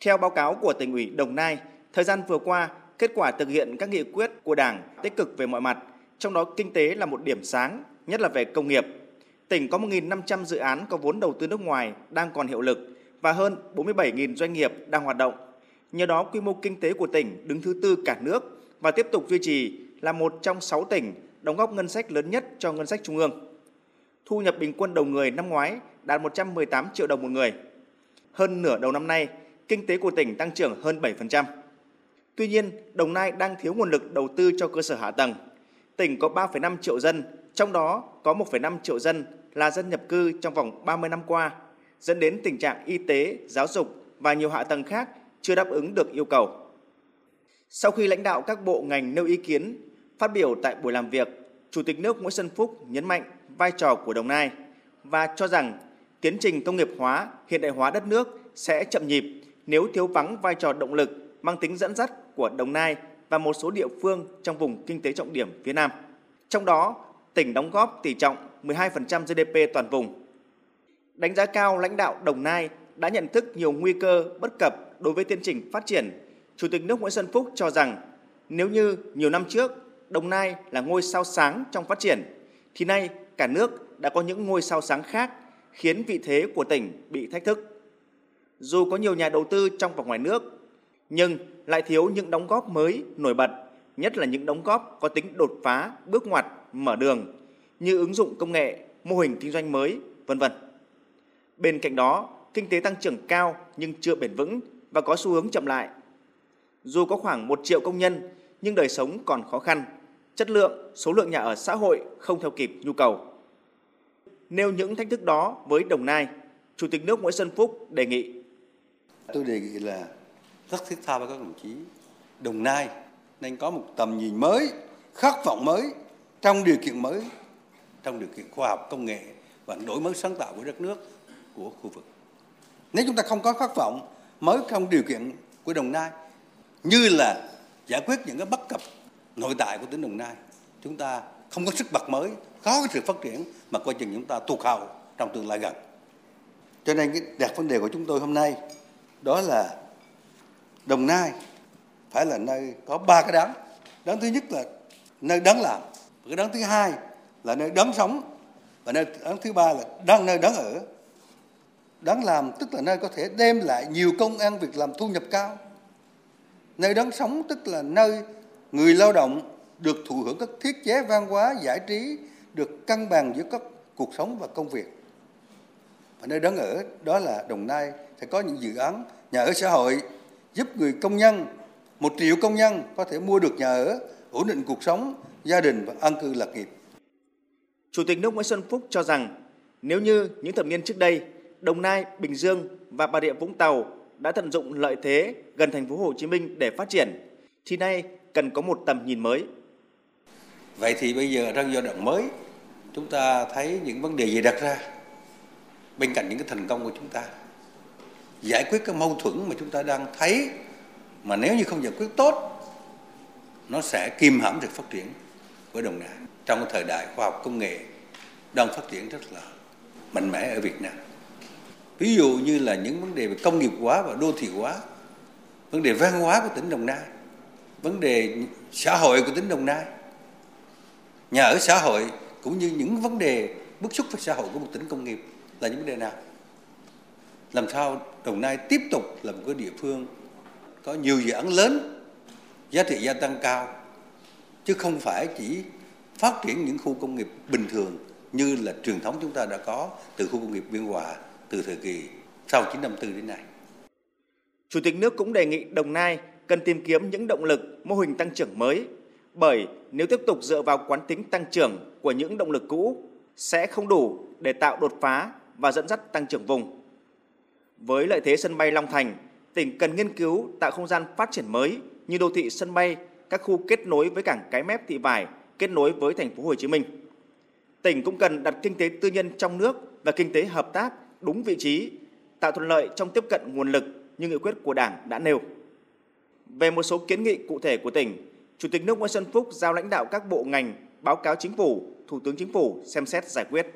Theo báo cáo của tỉnh ủy Đồng Nai, thời gian vừa qua, kết quả thực hiện các nghị quyết của Đảng tích cực về mọi mặt, trong đó kinh tế là một điểm sáng, nhất là về công nghiệp. Tỉnh có 1.500 dự án có vốn đầu tư nước ngoài đang còn hiệu lực và hơn 47.000 doanh nghiệp đang hoạt động. Nhờ đó, quy mô kinh tế của tỉnh đứng thứ tư cả nước và tiếp tục duy trì là một trong 6 tỉnh đóng góp ngân sách lớn nhất cho ngân sách trung ương. Thu nhập bình quân đầu người năm ngoái đạt 118 triệu đồng một người. Hơn nửa đầu năm nay, kinh tế của tỉnh tăng trưởng hơn 7%. Tuy nhiên, Đồng Nai đang thiếu nguồn lực đầu tư cho cơ sở hạ tầng. Tỉnh có 3,5 triệu dân, trong đó có 1,5 triệu dân là dân nhập cư trong vòng 30 năm qua, dẫn đến tình trạng y tế, giáo dục và nhiều hạ tầng khác chưa đáp ứng được yêu cầu. Sau khi lãnh đạo các bộ ngành nêu ý kiến, phát biểu tại buổi làm việc, Chủ tịch nước Nguyễn Xuân Phúc nhấn mạnh vai trò của Đồng Nai và cho rằng tiến trình công nghiệp hóa, hiện đại hóa đất nước sẽ chậm nhịp nếu thiếu vắng vai trò động lực mang tính dẫn dắt của Đồng Nai và một số địa phương trong vùng kinh tế trọng điểm phía Nam. Trong đó, tỉnh đóng góp tỷ trọng 12% GDP toàn vùng. Đánh giá cao lãnh đạo Đồng Nai đã nhận thức nhiều nguy cơ bất cập đối với tiến trình phát triển. Chủ tịch nước Nguyễn Xuân Phúc cho rằng nếu như nhiều năm trước Đồng Nai là ngôi sao sáng trong phát triển, thì nay cả nước đã có những ngôi sao sáng khác khiến vị thế của tỉnh bị thách thức. Dù có nhiều nhà đầu tư trong và ngoài nước, nhưng lại thiếu những đóng góp mới nổi bật, nhất là những đóng góp có tính đột phá, bước ngoặt, mở đường như ứng dụng công nghệ, mô hình kinh doanh mới, vân vân. Bên cạnh đó, kinh tế tăng trưởng cao nhưng chưa bền vững và có xu hướng chậm lại. Dù có khoảng 1 triệu công nhân nhưng đời sống còn khó khăn, chất lượng, số lượng nhà ở xã hội không theo kịp nhu cầu. Nêu những thách thức đó với Đồng Nai, Chủ tịch nước Nguyễn Xuân Phúc đề nghị. Tôi đề nghị là rất thiết tha với các đồng chí. Đồng Nai nên có một tầm nhìn mới, khát vọng mới trong điều kiện mới, trong điều kiện khoa học công nghệ và đổi mới sáng tạo của đất nước, của khu vực. Nếu chúng ta không có khát vọng mới trong điều kiện của Đồng Nai, như là giải quyết những cái bất cập nội tại của tỉnh Đồng Nai, chúng ta không có sức bật mới, có cái sự phát triển mà coi chừng chúng ta tụt hậu trong tương lai gần. Cho nên cái đặt vấn đề của chúng tôi hôm nay đó là Đồng Nai phải là nơi có ba cái đáng. Đáng thứ nhất là nơi đáng làm, cái đáng thứ hai là nơi đáng sống và nơi đáng thứ ba là đang nơi đáng ở. Đáng làm tức là nơi có thể đem lại nhiều công ăn việc làm thu nhập cao. Nơi đáng sống tức là nơi người lao động được thụ hưởng các thiết chế văn hóa giải trí được cân bằng giữa các cuộc sống và công việc và nơi đáng ở đó là đồng nai sẽ có những dự án nhà ở xã hội giúp người công nhân một triệu công nhân có thể mua được nhà ở ổn định cuộc sống gia đình và an cư lạc nghiệp. Chủ tịch nước nguyễn xuân phúc cho rằng nếu như những thập niên trước đây đồng nai bình dương và bà rịa vũng tàu đã tận dụng lợi thế gần thành phố hồ chí minh để phát triển thì nay cần có một tầm nhìn mới. Vậy thì bây giờ trong giai đoạn mới chúng ta thấy những vấn đề gì đặt ra bên cạnh những cái thành công của chúng ta giải quyết cái mâu thuẫn mà chúng ta đang thấy mà nếu như không giải quyết tốt nó sẽ kìm hãm sự phát triển của đồng nai trong thời đại khoa học công nghệ đang phát triển rất là mạnh mẽ ở Việt Nam. Ví dụ như là những vấn đề về công nghiệp hóa và đô thị hóa, vấn đề văn hóa của tỉnh Đồng Nai, vấn đề xã hội của tỉnh Đồng Nai, nhà ở xã hội cũng như những vấn đề bức xúc về xã hội của một tỉnh công nghiệp là những vấn đề nào làm sao đồng nai tiếp tục là một cái địa phương có nhiều dự án lớn, giá trị gia tăng cao, chứ không phải chỉ phát triển những khu công nghiệp bình thường như là truyền thống chúng ta đã có từ khu công nghiệp biên hòa từ thời kỳ sau 954 đến nay. Chủ tịch nước cũng đề nghị Đồng Nai cần tìm kiếm những động lực, mô hình tăng trưởng mới, bởi nếu tiếp tục dựa vào quán tính tăng trưởng của những động lực cũ, sẽ không đủ để tạo đột phá và dẫn dắt tăng trưởng vùng. Với lợi thế sân bay Long Thành, tỉnh cần nghiên cứu tạo không gian phát triển mới như đô thị sân bay, các khu kết nối với cảng Cái Mép Thị Vải, kết nối với thành phố Hồ Chí Minh. Tỉnh cũng cần đặt kinh tế tư nhân trong nước và kinh tế hợp tác đúng vị trí, tạo thuận lợi trong tiếp cận nguồn lực như nghị quyết của Đảng đã nêu. Về một số kiến nghị cụ thể của tỉnh, Chủ tịch nước Nguyễn Xuân Phúc giao lãnh đạo các bộ ngành báo cáo chính phủ, Thủ tướng Chính phủ xem xét giải quyết.